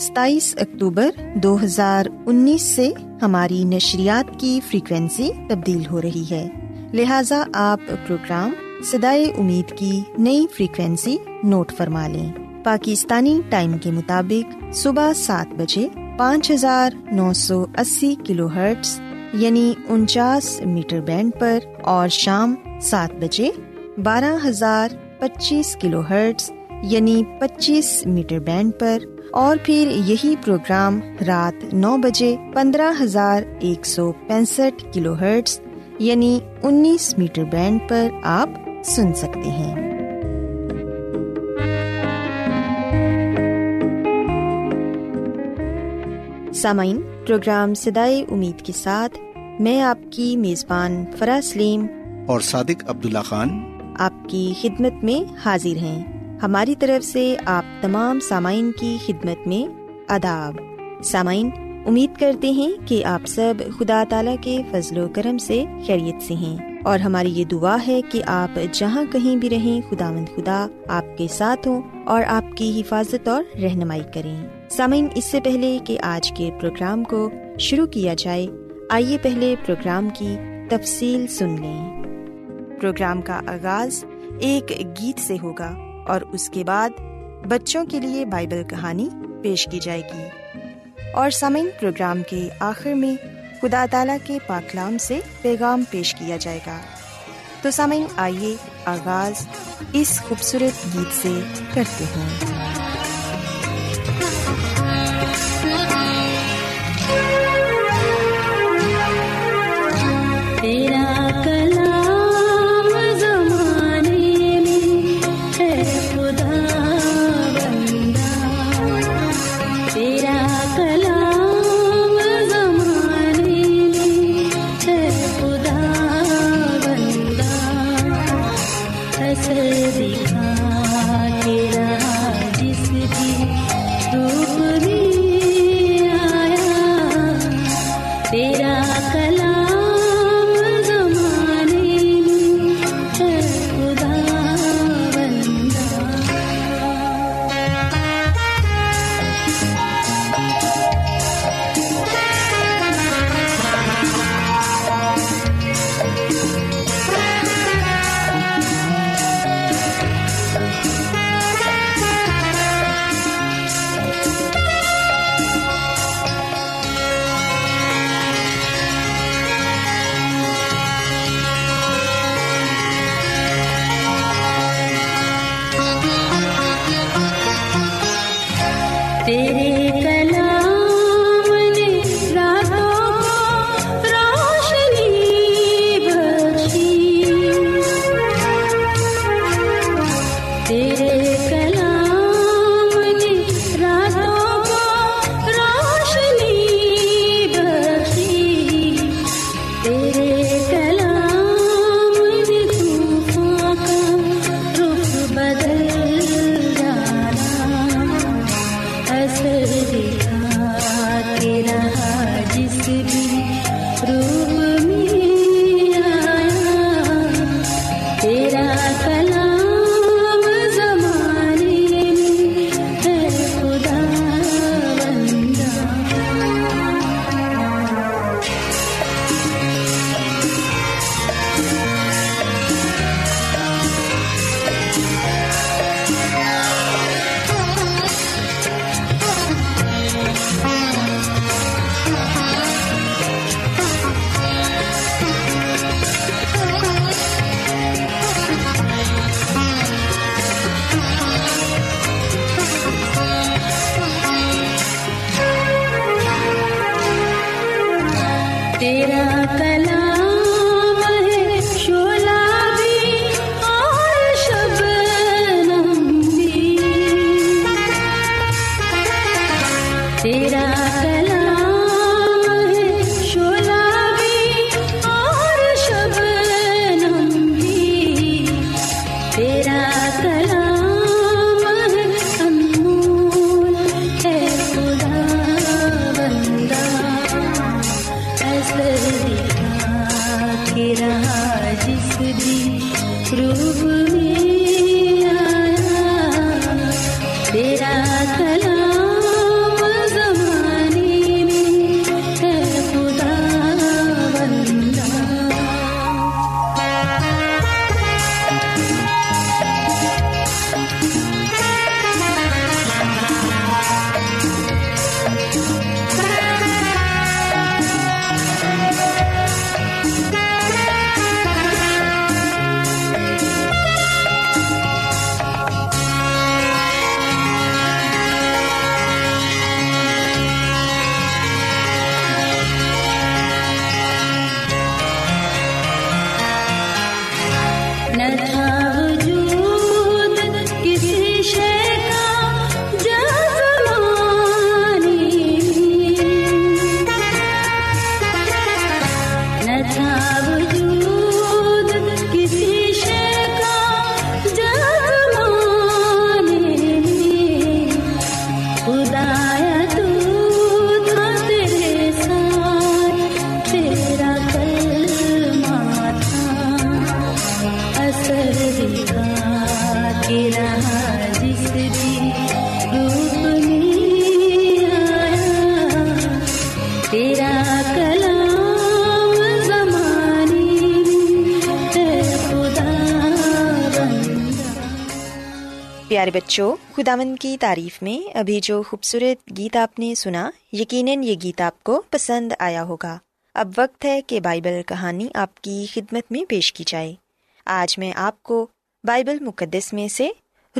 ستائیس اکتوبر دو ہزار انیس سے ہماری نشریات کی فریکوینسی تبدیل ہو رہی ہے۔ لہذا آپ پروگرام سدائے امید کی نئی فریکوینسی نوٹ فرما لیں۔ پاکستانی ٹائم کے مطابق صبح سات بجے پانچ ہزار نو سو اسی کلو ہرٹس یعنی انچاس میٹر بینڈ پر اور شام سات بجے بارہ ہزار پچیس کلو ہرٹس یعنی پچیس میٹر بینڈ پر اور پھر یہی پروگرام رات نو بجے پندرہ ہزار ایک سو پینسٹھ کلو ہرٹس یعنی انیس میٹر بینڈ پر آپ سن سکتے ہیں۔ سامعین پروگرام سدائے امید کے ساتھ میں آپ کی میزبان فرا سلیم اور صادق عبداللہ خان۔ آپ کی خدمت میں حاضر ہیں۔ ہماری طرف سے آپ تمام سامعین کی خدمت میں اداب سامعین، امید کرتے ہیں کہ آپ سب خدا تعالی کے فضل و کرم سے خیریت سے ہیں۔ اور ہماری یہ دعا ہے کہ آپ جہاں کہیں بھی رہیں خدا مند خدا آپ کے ساتھ ہوں اور آپ کی حفاظت اور رہنمائی کریں۔ سامعین، اس سے پہلے کہ آج کے پروگرام کو شروع کیا جائے، آئیے پہلے پروگرام کی تفصیل سن لیں۔ پروگرام کا آغاز ایک گیت سے ہوگا۔ اور اس کے بعد بچوں کے لیے بائبل کہانی پیش کی جائے گی۔ اور سمعن پروگرام کے آخر میں خدا تعالیٰ کے پاکلام سے پیغام پیش کیا جائے گا۔ تو سمعن آئیے آغاز اس خوبصورت گیت سے کرتے ہیں۔ خداون کی تعریف میں ابھی جو خوبصورت گیت آپ نے سنا، یقیناً یہ گیت آپ کو پسند آیا ہوگا۔ اب وقت ہے کہ بائبل کہانی آپ کی خدمت میں پیش کی جائے۔ آج میں آپ کو بائبل مقدس میں سے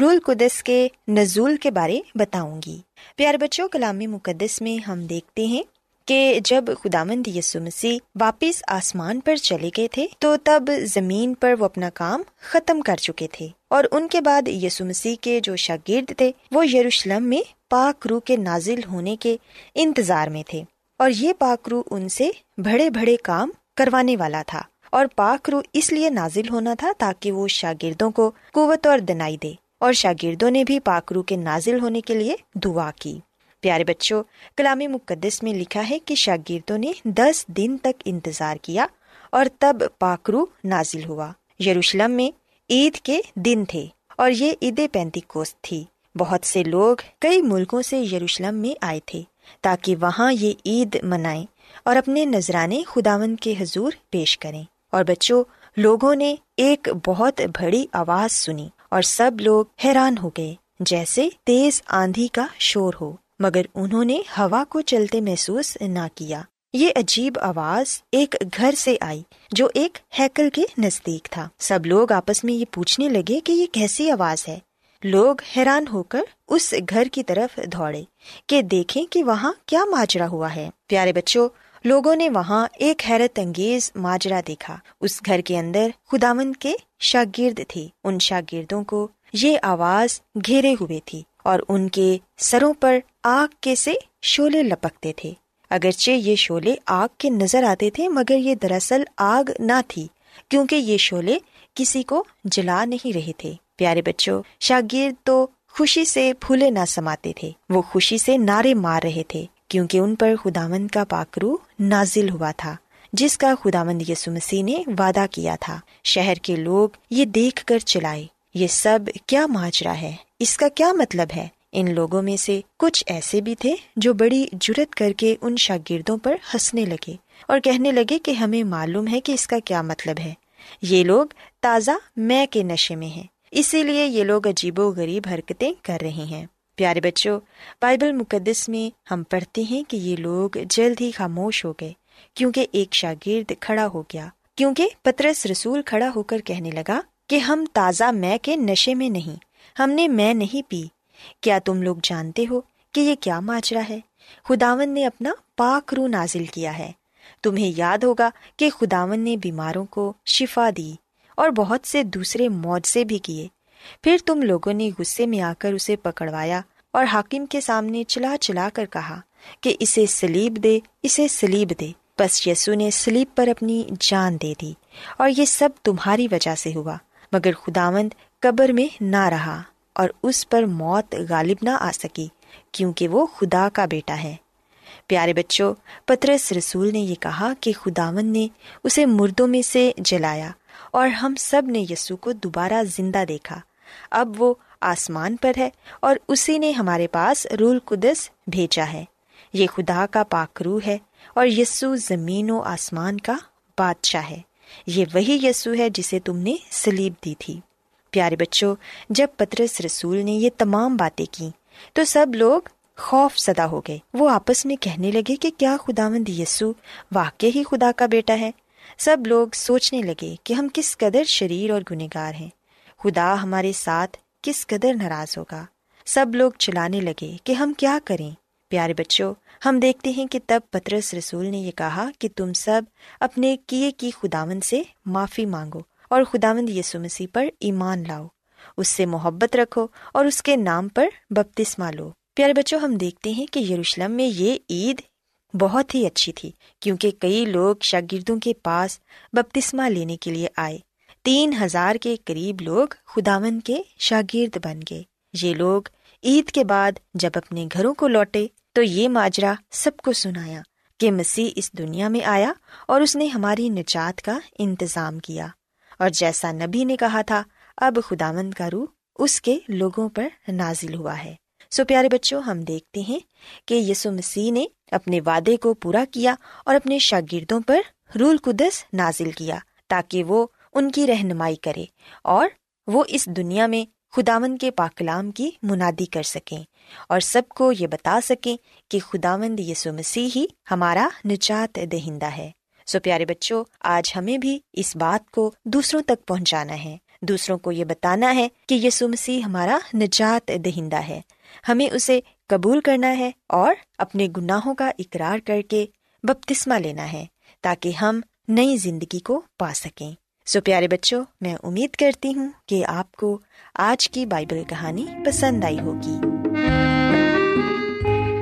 رول قدس کے نزول کے بارے بتاؤں گی۔ پیار بچوں، کلام مقدس میں ہم دیکھتے ہیں کہ جب خدا مند یسو مسیح واپس آسمان پر چلے گئے تھے، تو تب زمین پر وہ اپنا کام ختم کر چکے تھے۔ اور ان کے بعد یسو مسیح کے جو شاگرد تھے، وہ یروشلم میں پاک روح کے نازل ہونے کے انتظار میں تھے۔ اور یہ پاک روح ان سے بڑے بڑے کام کروانے والا تھا۔ اور پاک روح اس لیے نازل ہونا تھا تاکہ وہ شاگردوں کو قوت اور دنائی دے۔ اور شاگردوں نے بھی پاک روح کے نازل ہونے کے لیے دعا کی۔ پیارے بچوں، کلامی مقدس میں لکھا ہے کہ شاگردوں نے دس دن تک انتظار کیا اور تب پاکرو نازل ہوا۔ یروشلم میں عید کے دن تھے اور یہ عید پینتی کوست تھی۔ بہت سے لوگ کئی ملکوں سے یروشلم میں آئے تھے تاکہ وہاں یہ عید منائیں اور اپنے نذرانے خداون کے حضور پیش کریں۔ اور بچوں، لوگوں نے ایک بہت بڑی آواز سنی اور سب لوگ حیران ہو گئے، جیسے تیز آندھی کا شور ہو۔ مگر انہوں نے ہوا کو چلتے محسوس نہ کیا۔ یہ عجیب آواز ایک گھر سے آئی جو ایک ہیکل کے نزدیک تھا۔ سب لوگ آپس میں یہ پوچھنے لگے کہ یہ کیسی آواز ہے۔ لوگ حیران ہو کر اس گھر کی طرف دوڑے کہ دیکھیں کہ وہاں کیا ماجرا ہوا ہے۔ پیارے بچوں، لوگوں نے وہاں ایک حیرت انگیز ماجرا دیکھا۔ اس گھر کے اندر خداون کے شاگرد تھے۔ ان شاگردوں کو یہ آواز گھیرے ہوئے تھی اور ان کے سروں پر آگ کے سے شولے لپکتے تھے۔ اگرچہ یہ شولے آگ کے نظر آتے تھے، مگر یہ دراصل آگ نہ تھی، کیونکہ یہ شولے کسی کو جلا نہیں رہے تھے۔ پیارے بچوں، شاگرد تو خوشی سے پھولے نہ سماتے تھے، وہ خوشی سے نعرے مار رہے تھے، کیونکہ ان پر خداوند کا پاکرو نازل ہوا تھا، جس کا خداوند یسو مسیح نے وعدہ کیا تھا۔ شہر کے لوگ یہ دیکھ کر چلائے، یہ سب کیا ماجرا ہے؟ اس کا کیا مطلب ہے؟ ان لوگوں میں سے کچھ ایسے بھی تھے جو بڑی جرت کر کے ان شاگردوں پر ہنسنے لگے اور کہنے لگے کہ ہمیں معلوم ہے کہ اس کا کیا مطلب ہے۔ یہ لوگ تازہ میں کے نشے میں ہیں، اسی لیے یہ لوگ عجیب و غریب حرکتیں کر رہے ہیں۔ پیارے بچوں، بائبل مقدس میں ہم پڑھتے ہیں کہ یہ لوگ جلد ہی خاموش ہو گئے کیونکہ ایک شاگرد کھڑا ہو گیا۔ کیونکہ پترس رسول کھڑا ہو کر کہنے لگا کہ ہم تازہ میں کے نشے میں نہیں، ہم نے میں نہیں پی۔ کیا تم لوگ جانتے ہو کہ یہ کیا ماجرا ہے؟ خداون نے اپنا پاک رو نازل کیا ہے۔ تمہیں یاد ہوگا کہ خداون نے بیماروں کو شفا دی اور بہت سے دوسرے معجزے بھی کیے۔ پھر تم لوگوں نے غصے میں آ کر اسے پکڑوایا اور حاکم کے سامنے چلا چلا کر کہا کہ اسے سلیب دے، اسے سلیب دے۔ بس یسو نے سلیب پر اپنی جان دے دی اور یہ سب تمہاری وجہ سے ہوا، مگر خداوند قبر میں نہ رہا۔ اور اس پر موت غالب نہ آ سکی، کیونکہ وہ خدا کا بیٹا ہے۔ پیارے بچوں، پترس رسول نے یہ کہا کہ خداون نے اسے مردوں میں سے جلایا اور ہم سب نے یسو کو دوبارہ زندہ دیکھا۔ اب وہ آسمان پر ہے اور اسی نے ہمارے پاس رول قدس بھیجا ہے۔ یہ خدا کا پاکرو ہے اور یسو زمین و آسمان کا بادشاہ ہے۔ یہ وہی یسو ہے جسے تم نے سلیب دی تھی۔ پیارے بچوں، جب پترس رسول نے یہ تمام باتیں کی، تو سب لوگ خوف زدہ ہو گئے۔ وہ آپس میں کہنے لگے کہ کیا خدا مند یسو واقع ہی خدا کا بیٹا ہے؟ سب لوگ سوچنے لگے کہ ہم کس قدر شریر اور گنےگار ہیں۔ خدا ہمارے ساتھ کس قدر ناراض ہوگا۔ سب لوگ چلانے لگے کہ ہم کیا کریں۔ پیارے بچوں، ہم دیکھتے ہیں کہ تب پترس رسول نے یہ کہا کہ تم سب اپنے کیے کی خداون سے معافی مانگو۔ اور خداوند یسو مسیح پر ایمان لاؤ۔ اس سے محبت رکھو اور اس کے نام پر بپتسمہ لو۔ پیارے بچوں، ہم دیکھتے ہیں کہ یروشلم میں یہ عید بہت ہی اچھی تھی، کیونکہ کئی لوگ شاگردوں کے پاس بپتسمہ لینے کے لیے آئے۔ تین ہزار کے قریب لوگ خداون کے شاگرد بن گئے۔ یہ لوگ عید کے بعد جب اپنے گھروں کو لوٹے تو یہ ماجرا سب کو سنایا کہ مسیح اس دنیا میں آیا اور اس نے ہماری نجات کا انتظام کیا۔ اور جیسا نبی نے کہا تھا، اب خداوند کا روح اس کے لوگوں پر نازل ہوا ہے۔ سو پیارے بچوں، ہم دیکھتے ہیں کہ یسو مسیح نے اپنے وعدے کو پورا کیا اور اپنے شاگردوں پر رول قدس نازل کیا تاکہ وہ ان کی رہنمائی کرے اور وہ اس دنیا میں خداون کے پاکلام کی منادی کر سکیں۔ اور سب کو یہ بتا سکیں کہ خداوند یسو مسیح ہی ہمارا نجات دہندہ ہے۔ سو پیارے بچوں، آج ہمیں بھی اس بات کو دوسروں تک پہنچانا ہے۔ دوسروں کو یہ بتانا ہے کہ یسو مسیح ہمارا نجات دہندہ ہے۔ ہمیں اسے قبول کرنا ہے اور اپنے گناہوں کا اقرار کر کے بپتسمہ لینا ہے تاکہ ہم نئی زندگی کو پا سکیں۔ سو پیارے بچوں، میں امید کرتی ہوں کہ آپ کو آج کی بائبل کہانی پسند آئی ہوگی۔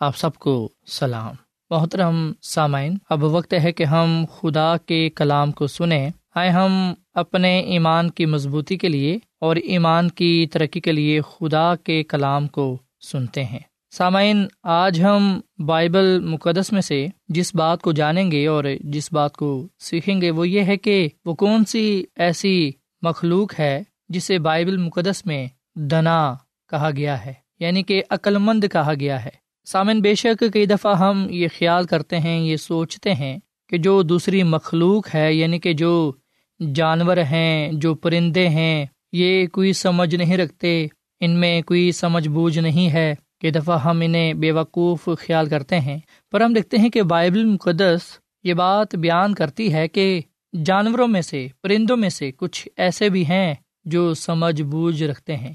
آپ سب کو سلام۔ محترم سامعین، اب وقت ہے کہ ہم خدا کے کلام کو سنیں۔ آئے ہم اپنے ایمان کی مضبوطی کے لیے اور ایمان کی ترقی کے لیے خدا کے کلام کو سنتے ہیں۔ سامعین، آج ہم بائبل مقدس میں سے جس بات کو جانیں گے اور جس بات کو سیکھیں گے وہ یہ ہے کہ وہ کون سی ایسی مخلوق ہے جسے بائبل مقدس میں دنا کہا گیا ہے یعنی کہ عقل مند کہا گیا ہے۔ سامن، بے شک کئی دفعہ ہم یہ خیال کرتے ہیں، یہ سوچتے ہیں کہ جو دوسری مخلوق ہے یعنی کہ جو جانور ہیں، جو پرندے ہیں، یہ کوئی سمجھ نہیں رکھتے، ان میں کوئی سمجھ بوجھ نہیں ہے۔ کہ دفعہ ہم انہیں بے وقوف خیال کرتے ہیں۔ پر ہم دیکھتے ہیں کہ بائبل مقدس یہ بات بیان کرتی ہے کہ جانوروں میں سے، پرندوں میں سے کچھ ایسے بھی ہیں جو سمجھ بوجھ رکھتے ہیں،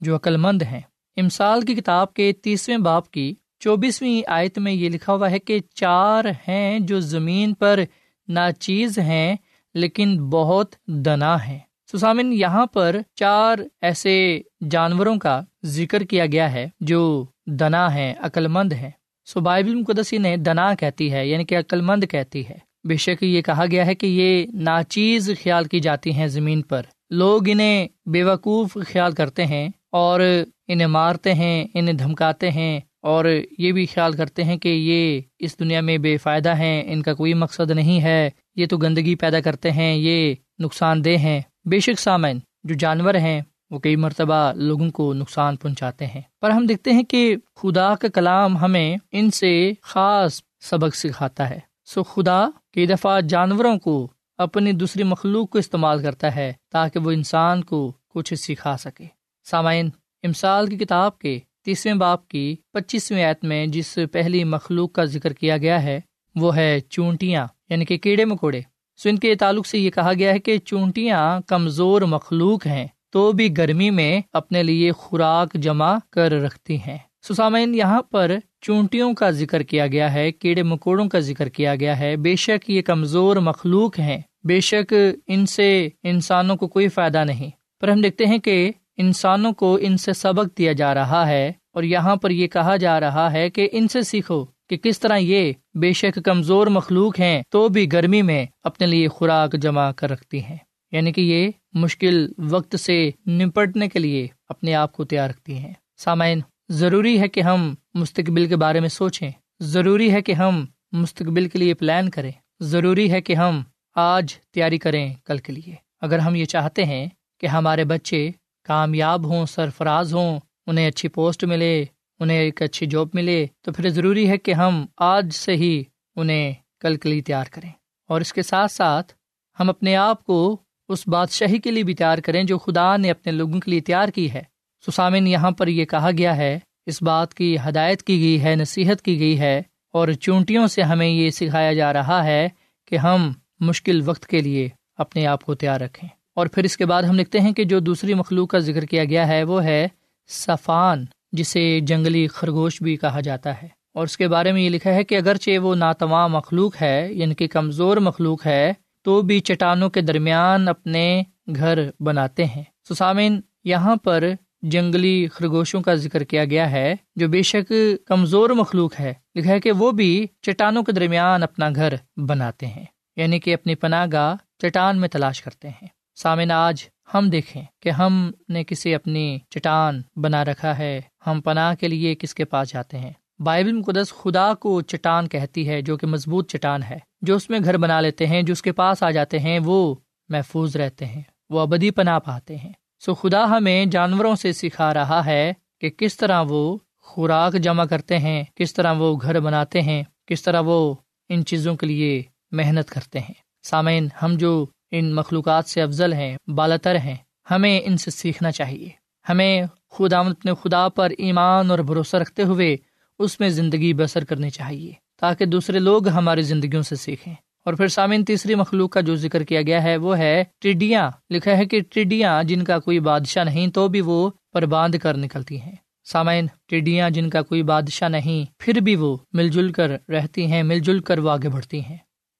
جو عقل مند ہیں۔ امسال کی کتاب کے تیسویں باپ کی چوبیسویں آیت میں یہ لکھا ہوا ہے کہ چار ہیں جو زمین پر ناچیز ہیں، لیکن بہت دنا ہے سسامن یہاں پر چار ایسے جانوروں کا ذکر کیا گیا ہے جو دنا ہے عقل مند ہے سو بائبل مقدسی نے دنا کہتی ہے یعنی کہ عقل مند کہتی ہے۔ بے شک یہ کہا گیا ہے کہ یہ ناچیز خیال کی جاتی ہیں زمین پر۔ لوگ انہیں بے وقوف خیال کرتے ہیں اور انہیں مارتے ہیں، انہیں دھمکاتے ہیں اور یہ بھی خیال کرتے ہیں کہ یہ اس دنیا میں بے فائدہ ہیں، ان کا کوئی مقصد نہیں ہے۔ یہ تو گندگی پیدا کرتے ہیں، یہ نقصان دہ ہیں۔ بے شک سامن جو جانور ہیں، وہ کئی مرتبہ لوگوں کو نقصان پہنچاتے ہیں۔ پر ہم دیکھتے ہیں کہ خدا کا کلام ہمیں ان سے خاص سبق سکھاتا ہے۔ سو خدا کئی دفعہ جانوروں کو اپنی دوسری مخلوق کو استعمال کرتا ہے تاکہ وہ انسان کو کچھ سکھا سکے۔ سامعین، امسال کی کتاب کے تیسویں باپ کی پچیسویں ایت میں جس پہلی مخلوق کا ذکر کیا گیا ہے، وہ ہے چونٹیاں یعنی کہ کیڑے مکوڑے۔ سو ان کے تعلق سے یہ کہا گیا ہے کہ چونٹیاں کمزور مخلوق ہیں، تو بھی گرمی میں اپنے لیے خوراک جمع کر رکھتی ہیں۔ سسامین یہاں پر چونٹیوں کا ذکر کیا گیا ہے، کیڑے مکوڑوں کا ذکر کیا گیا ہے۔ بے شک یہ کمزور مخلوق ہیں۔ بے شک ان سے انسانوں کو کوئی فائدہ نہیں۔ پر ہم دیکھتے ہیں کہ انسانوں کو ان سے سبق دیا جا رہا ہے اور یہاں پر یہ کہا جا رہا ہے کہ ان سے سیکھو کہ کس طرح یہ بے شک کمزور مخلوق ہیں، تو بھی گرمی میں اپنے لیے خوراک جمع کر رکھتی ہیں۔ یعنی کہ یہ مشکل وقت سے نپٹنے کے لیے اپنے آپ کو تیار رکھتی ہیں۔ سامعین، ضروری ہے کہ ہم مستقبل کے بارے میں سوچیں۔ ضروری ہے کہ ہم مستقبل کے لیے پلان کریں۔ ضروری ہے کہ ہم آج تیاری کریں کل کے لیے۔ اگر ہم یہ چاہتے ہیں کہ ہمارے بچے کامیاب ہوں، سرفراز ہوں انہیں اچھی پوسٹ ملے، انہیں ایک اچھی جاب ملے، تو پھر ضروری ہے کہ ہم آج سے ہی انہیں کل کے لیے تیار کریں۔ اور اس کے ساتھ ساتھ ہم اپنے آپ کو اس بادشاہی کے لیے بھی تیار کریں جو خدا نے اپنے لوگوں کے لیے تیار کی ہے۔ سسامن، یہاں پر یہ کہا گیا ہے، اس بات کی ہدایت کی گئی ہے، نصیحت کی گئی ہے، اور چونٹیوں سے ہمیں یہ سکھایا جا رہا ہے کہ ہم مشکل وقت کے لیے اپنے آپ کو تیار رکھیں۔ اور پھر اس کے بعد ہم لکھتے ہیں کہ جو دوسری مخلوق کا ذکر کیا گیا ہے وہ ہے صفان، جسے جنگلی خرگوش بھی کہا جاتا ہے۔ اور اس کے بارے میں یہ لکھا ہے کہ اگرچہ وہ ناتواں مخلوق ہے یعنی کہ کمزور مخلوق ہے، تو بھی چٹانوں کے درمیان اپنے گھر بناتے ہیں۔ سسامین یہاں پر جنگلی خرگوشوں کا ذکر کیا گیا ہے، جو بے شک کمزور مخلوق ہے۔ لکھا ہے کہ وہ بھی چٹانوں کے درمیان اپنا گھر بناتے ہیں یعنی کہ اپنی پناہ گاہ چٹان میں تلاش کرتے ہیں۔ سامن آج ہم دیکھیں کہ ہم نے کسی اپنی چٹان بنا رکھا ہے، ہم پناہ کے لیے کس کے پاس جاتے ہیں۔ بائبل مقدس خدا کو چٹان کہتی ہے جو کہ مضبوط چٹان ہے۔ جو اس میں گھر بنا لیتے ہیں، جو اس کے پاس آ جاتے ہیں، وہ محفوظ رہتے ہیں، وہ ابدی پناہ پاتے ہیں۔ سو خدا ہمیں جانوروں سے سکھا رہا ہے کہ کس طرح وہ خوراک جمع کرتے ہیں، کس طرح وہ گھر بناتے ہیں، کس طرح وہ ان چیزوں کے لیے محنت کرتے ہیں۔ سامعین، ہم جو ان مخلوقات سے افضل ہیں بالتر ہیں۔ ہمیں ان سے سیکھنا چاہیے۔ ہمیں خدا اپنے خدا پر ایمان اور بھروسہ رکھتے ہوئے اس میں زندگی بسر کرنی چاہیے، تاکہ دوسرے لوگ ہماری زندگیوں سے سیکھیں۔ اور پھر سامعین، تیسری مخلوق کا جو ذکر کیا گیا ہے وہ ہے ٹڈیاں۔ لکھا ہے کہ ٹڈیاں جن کا کوئی بادشاہ نہیں تو بھی وہ پر باندھ کر نکلتی ہیں۔ سامعین، ٹڈیاں جن کا کوئی بادشاہ نہیں، پھر بھی وہ مل جل کر رہتی ہیں، مل جل کر وہ آگے بڑھتی ہیں۔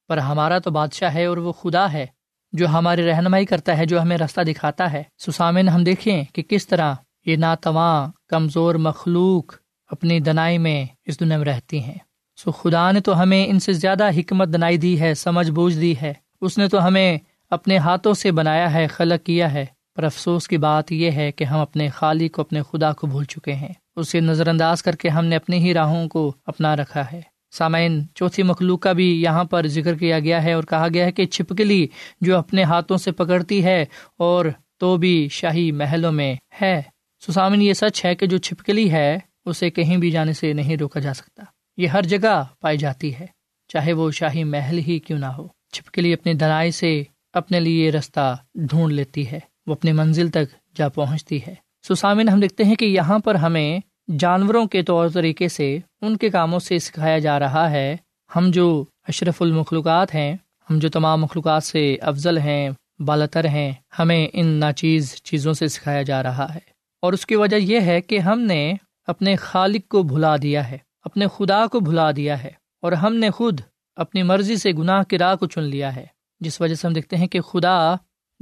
پر ہمارا تو بادشاہ ہے اور وہ خدا ہے۔ جو ہماری رہنمائی کرتا ہے، جو ہمیں راستہ دکھاتا ہے۔ سسامن، ہم دیکھیں کہ کس طرح یہ ناتواں، کمزور مخلوق اپنی دنائی میں اس دنیا میں رہتی ہیں۔ سو خدا نے تو ہمیں ان سے زیادہ حکمت دنائی دی ہے، سمجھ بوجھ دی ہے۔ اس نے تو ہمیں اپنے ہاتھوں سے بنایا ہے، خلق کیا ہے۔ پر افسوس کی بات یہ ہے کہ ہم اپنے خالق کو، اپنے خدا کو بھول چکے ہیں۔ اسے نظر انداز کر کے ہم نے اپنی ہی راہوں کو اپنا رکھا ہے۔ سامعین، چوتھی مخلوق کا بھی یہاں پر ذکر کیا گیا ہے اور کہا گیا ہے کہ چھپکلی جو اپنے ہاتھوں سے پکڑتی ہے اور تو بھی شاہی محلوں میں ہے۔ سسامن یہ سچ ہے کہ جو چھپکلی ہے، اسے کہیں بھی جانے سے نہیں روکا جا سکتا۔ یہ ہر جگہ پائی جاتی ہے، چاہے وہ شاہی محل ہی کیوں نہ ہو۔ چھپکلی اپنی دنائی سے اپنے لیے رستہ ڈھونڈ لیتی ہے، وہ اپنی منزل تک جا پہنچتی ہے۔ سسامن ہم دیکھتے ہیں کہ یہاں پر ہمیں جانوروں کے طور طریقے سے ان کے کاموں سے سکھایا جا رہا ہے۔ ہم جو اشرف المخلوقات ہیں، ہم جو تمام مخلوقات سے افضل ہیں بالتر ہیں، ہمیں ان ناچیز چیزوں سے سکھایا جا رہا ہے۔ اور اس کی وجہ یہ ہے کہ ہم نے اپنے خالق کو بھلا دیا ہے، اپنے خدا کو بھلا دیا ہے، اور ہم نے خود اپنی مرضی سے گناہ کی راہ کو چن لیا ہے۔ جس وجہ سے ہم دیکھتے ہیں کہ خدا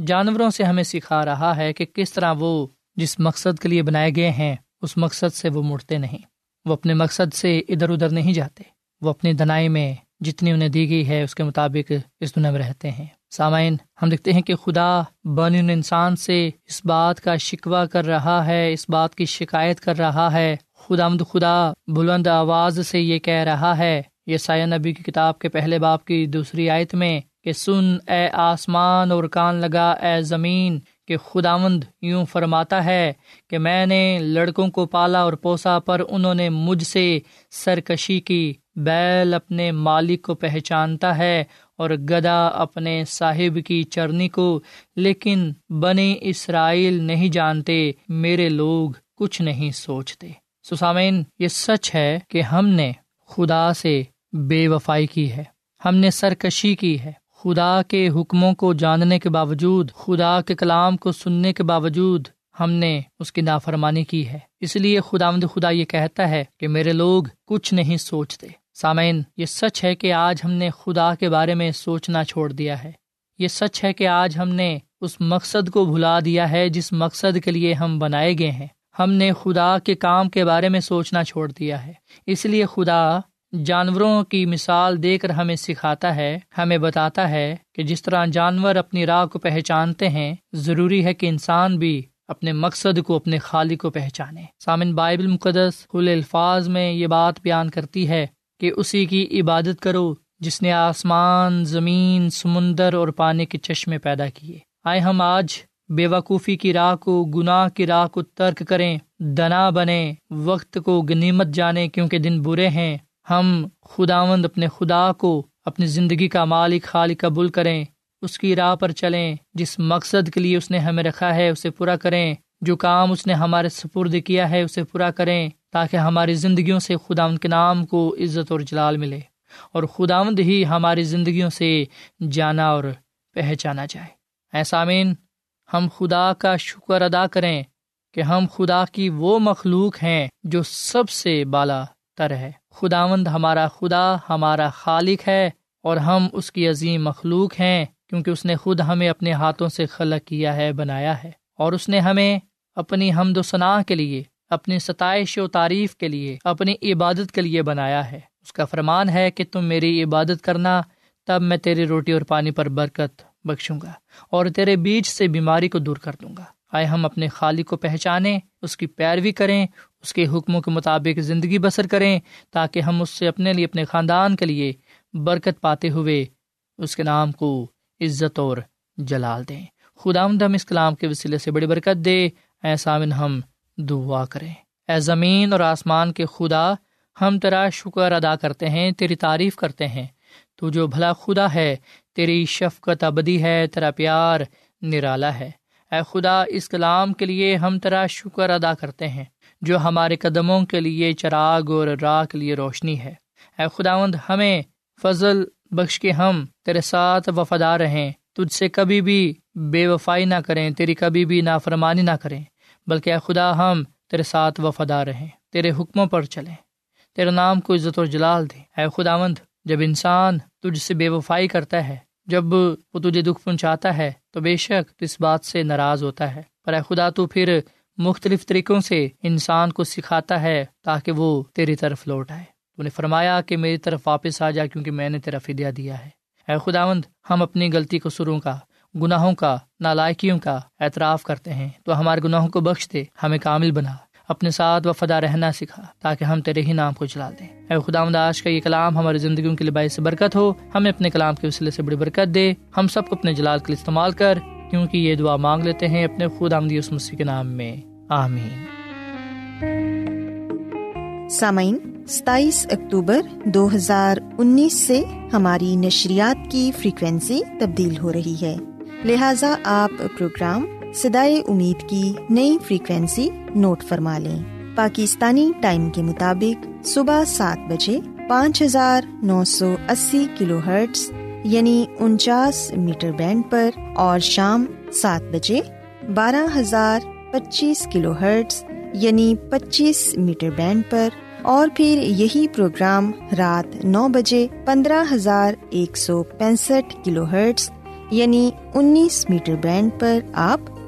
جانوروں سے ہمیں سکھا رہا ہے کہ کس طرح وہ جس مقصد کے لیے بنائے گئے ہیں اس مقصد سے وہ مڑتے نہیں۔ وہ اپنے مقصد سے ادھر ادھر نہیں جاتے۔ وہ اپنی دنائی میں جتنی انہیں دی گئی ہے، اس کے مطابق اس دنیا میں رہتے ہیں۔ سامعین، ہم دیکھتے ہیں کہ خدا بن انسان سے اس بات کا شکوہ کر رہا ہے، اس بات کی شکایت کر رہا ہے۔ خدا مد خدا بلند آواز سے یہ کہہ رہا ہے یہ سایہ نبی کی کتاب کے پہلے باپ کی دوسری آیت میں کہ سن، اے آسمان، اور کان لگا، اے زمین۔ کہ خداوند یوں فرماتا ہے کہ میں نے لڑکوں کو پالا اور پوسا پر انہوں نے مجھ سے سرکشی کی۔ بیل اپنے مالک کو پہچانتا ہے اور گدا اپنے صاحب کی چرنی کو، لیکن بنے اسرائیل نہیں جانتے، میرے لوگ کچھ نہیں سوچتے۔ سسامین یہ سچ ہے کہ ہم نے خدا سے بے وفائی کی ہے۔ ہم نے سرکشی کی ہے۔ خدا کے حکموں کو جاننے کے باوجود، خدا کے کلام کو سننے کے باوجود ہم نے اس کی نافرمانی کی ہے۔ اس لیے خدا مد خدا یہ کہتا ہے کہ میرے لوگ کچھ نہیں سوچتے۔ سامعین، یہ سچ ہے کہ آج ہم نے خدا کے بارے میں سوچنا چھوڑ دیا ہے۔ یہ سچ ہے کہ آج ہم نے اس مقصد کو بھلا دیا ہے جس مقصد کے لیے ہم بنائے گئے ہیں۔ ہم نے خدا کے کام کے بارے میں سوچنا چھوڑ دیا ہے۔ اس لیے خدا جانوروں کی مثال دے کر ہمیں سکھاتا ہے، ہمیں بتاتا ہے کہ جس طرح جانور اپنی راہ کو پہچانتے ہیں، ضروری ہے کہ انسان بھی اپنے مقصد کو، اپنے خالی کو پہچانے۔ سامن بائبل مقدس کھل الفاظ میں یہ بات بیان کرتی ہے کہ اسی کی عبادت کرو جس نے آسمان، زمین، سمندر اور پانی کے چشمے پیدا کیے۔ آئے ہم آج بے وقوفی کی راہ کو، گناہ کی راہ کو ترک کریں، دنا بنے وقت کو گنیمت جانے کیونکہ دن برے ہیں۔ ہم خداوند اپنے خدا کو اپنی زندگی کا مالک، خالق قبول کریں، اس کی راہ پر چلیں، جس مقصد کے لیے اس نے ہمیں رکھا ہے، اسے پورا کریں۔ جو کام اس نے ہمارے سپرد کیا ہے، اسے پورا کریں، تاکہ ہماری زندگیوں سے خدا کے نام کو عزت اور جلال ملے اور خداوند ہی ہماری زندگیوں سے جانا اور پہچانا جائے۔ ایسا مین ہم خدا کا شکر ادا کریں کہ ہم خدا کی وہ مخلوق ہیں جو سب سے بالا تر ہے۔ خداوند ہمارا خدا، ہمارا خالق ہے اور ہم اس کی عظیم مخلوق ہیں، کیونکہ اس نے خود ہمیں اپنے ہاتھوں سے خلق کیا ہے، بنایا ہے۔ اور اس نے ہمیں اپنی حمد و ثناء کے لیے، اپنی ستائش و تعریف کے لیے، اپنی عبادت کے لیے بنایا ہے۔ اس کا فرمان ہے کہ تم میری عبادت کرنا، تب میں تیری روٹی اور پانی پر برکت بخشوں گا اور تیرے بیچ سے بیماری کو دور کر دوں گا۔ آئے ہم اپنے خالق کو پہچانیں، اس کی پیروی کریں، اس کے حکموں کے مطابق زندگی بسر کریں، تاکہ ہم اس سے اپنے لیے، اپنے خاندان کے لیے برکت پاتے ہوئے اس کے نام کو عزت اور جلال دیں۔ خدا ہم اس کلام کے وسیلے سے بڑی برکت دے۔ ایسا ہم دعا کریں۔ اے زمین اور آسمان کے خدا، ہم تیرا شکر ادا کرتے ہیں، تیری تعریف کرتے ہیں۔ تو جو بھلا خدا ہے، تیری شفقت ابدی ہے، تیرا پیار نرالا ہے۔ اے خدا، اس کلام کے لیے ہم تیرا شکر ادا کرتے ہیں، جو ہمارے قدموں کے لیے چراغ اور راہ کے لیے روشنی ہے۔ اے خداوند، ہمیں فضل بخش کے ہم تیرے ساتھ وفادار رہیں۔ تجھ سے کبھی بھی بے وفائی نہ کریں، تیری کبھی بھی نافرمانی نہ کریں۔ بلکہ اے خدا، ہم تیرے ساتھ وفادار رہیں، تیرے حکموں پر چلیں۔ تیرے نام کو عزت و جلال دیں اے خداوند، جب انسان تجھ سے بے وفائی کرتا ہے جب وہ تجھے دکھ پہنچاتا ہے تو بے شک تو اس بات سے ناراض ہوتا ہے۔ پر اے خدا، تو پھر مختلف طریقوں سے انسان کو سکھاتا ہے تاکہ وہ تیری طرف لوٹ آئے۔ تو نے فرمایا کہ میری طرف واپس آ جا کیونکہ میں نے تیرا فدیہ دیا ہے۔ اے خداوند، ہم اپنی غلطی قصوروں کا، گناہوں کا، نالائکیوں کا اعتراف کرتے ہیں۔ تو ہمارے گناہوں کو بخش دے، ہمیں کامل بنا۔ اپنے ساتھ وفادہ رہنا سکھا تاکہ ہم تیرے ہی نام کو چلا دیں۔ اے خدا مداش کا یہ کلام ہماری زندگیوں کے لباس سے برکت ہو۔ ہمیں اپنے کلام کے وسیلے سے بڑی برکت دے۔ ہم سب کو اپنے جلال کے لیے استعمال کر، کیونکہ یہ دعا مانگ لیتے ہیں اپنے خود آمدی اس مسیح کے نام میں۔ آمین۔ سامعین، ستائیس اکتوبر دو ہزار انیس سے ہماری نشریات کی فریکوینسی تبدیل ہو رہی ہے۔ لہذا آپ پروگرام سدائے امید کی نئی فریکوینسی نوٹ فرما لیں۔ پاکستانی ٹائم کے مطابق صبح سات بجے پانچ ہزار نو سو اسی کلو ہرٹس یعنی انچاس میٹر بینڈ پر، اور شام سات بجے بارہ ہزار پچیس کلو ہرٹس یعنی پچیس میٹر بینڈ پر، اور پھر یہی پروگرام رات نو بجے پندرہ ہزار ایک سو پینسٹھ کلو ہرٹس یعنی انیس میٹر بینڈ پر آپ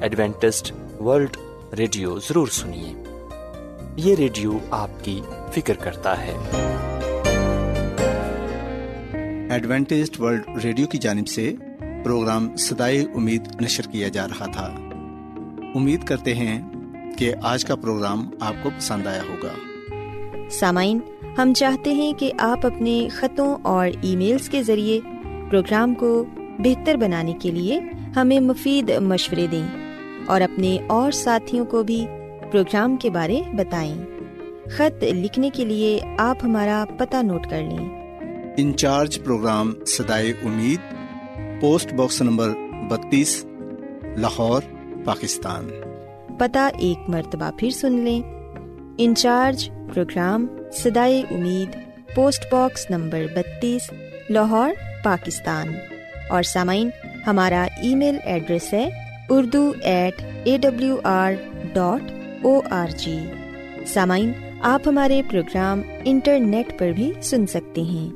ایڈوینٹسٹ ورلڈ ریڈیو ضرور سنیے۔ یہ ریڈیو آپ کی فکر کرتا ہے۔ ایڈوینٹسڈ ورلڈ ریڈیو کی جانب سے پروگرام سدائے امید نشر کیا جا رہا تھا۔ امید کرتے ہیں کہ آج کا پروگرام آپ کو پسند آیا ہوگا۔ سامعین ہم چاہتے ہیں کہ آپ اپنے خطوں اور ای میلز کے ذریعے پروگرام کو بہتر بنانے کے لیے ہمیں مفید مشورے دیں۔ اور اپنے اور ساتھیوں کو بھی پروگرام کے بارے بتائیں۔ خط لکھنے کے لیے آپ ہمارا پتہ نوٹ کر لیں۔ انچارج پروگرام سدائے امید پوسٹ باکس نمبر بتیس لاہور پاکستان۔ پتہ ایک مرتبہ پھر سن لیں۔ انچارج پروگرام سدائے امید پوسٹ باکس نمبر بتیس لاہور پاکستان۔ اور سامعین ہمارا ای میل ایڈریس ہے Urdu at A W R dot O R G سامعین، آپ ہمارے پروگرام انٹرنیٹ پر بھی سن سکتے ہیں۔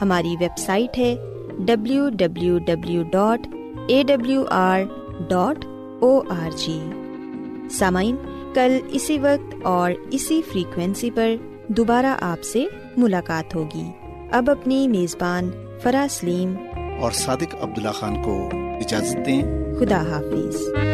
ہماری ویب سائٹ ہے W W W dot A W R dot O R G سامعین، کل اسی وقت اور اسی فریکوینسی پر دوبارہ آپ سے ملاقات ہوگی۔ اب اپنی میزبان فرا سلیم اور صادق عبداللہ خان کو اجازت دیں۔ خدا حافظ۔